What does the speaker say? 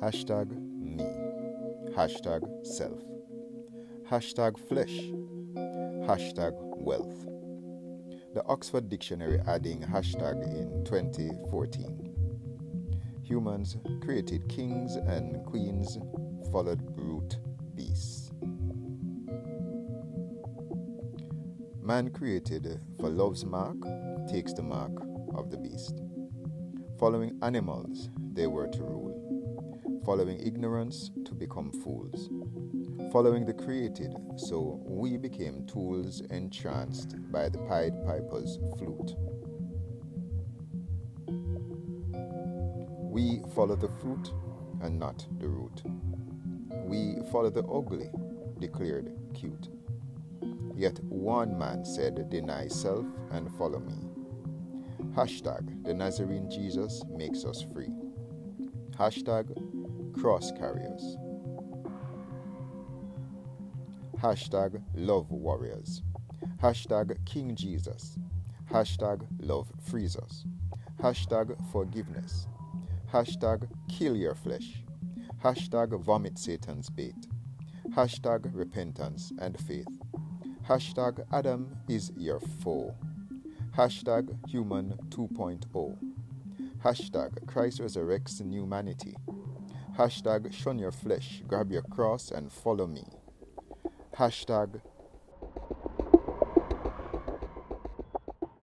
Hashtag me. Hashtag self. Hashtag flesh. Hashtag wealth. The Oxford Dictionary adding hashtag in 2014. Humans created kings and queens, followed brute beasts. Man created for love's mark takes the mark of the beast. Following animals, they were to rule. Following ignorance, to become fools. Following the created, so we became tools entranced by the Pied Piper's flute. We follow the fruit and not the root. We follow the ugly, declared cute. Yet one man said, Deny self and follow me. Hashtag the Nazarene Jesus makes us free. Hashtag cross carriers. Hashtag love warriors. Hashtag King Jesus. Hashtag love frees us. Hashtag forgiveness. Hashtag kill your flesh. Hashtag vomit Satan's bait. Hashtag repentance and faith. Hashtag Adam is your foe. Hashtag Human 2.0. Hashtag Christ resurrects in humanity. Hashtag shun your flesh, grab your cross and follow me. Hashtag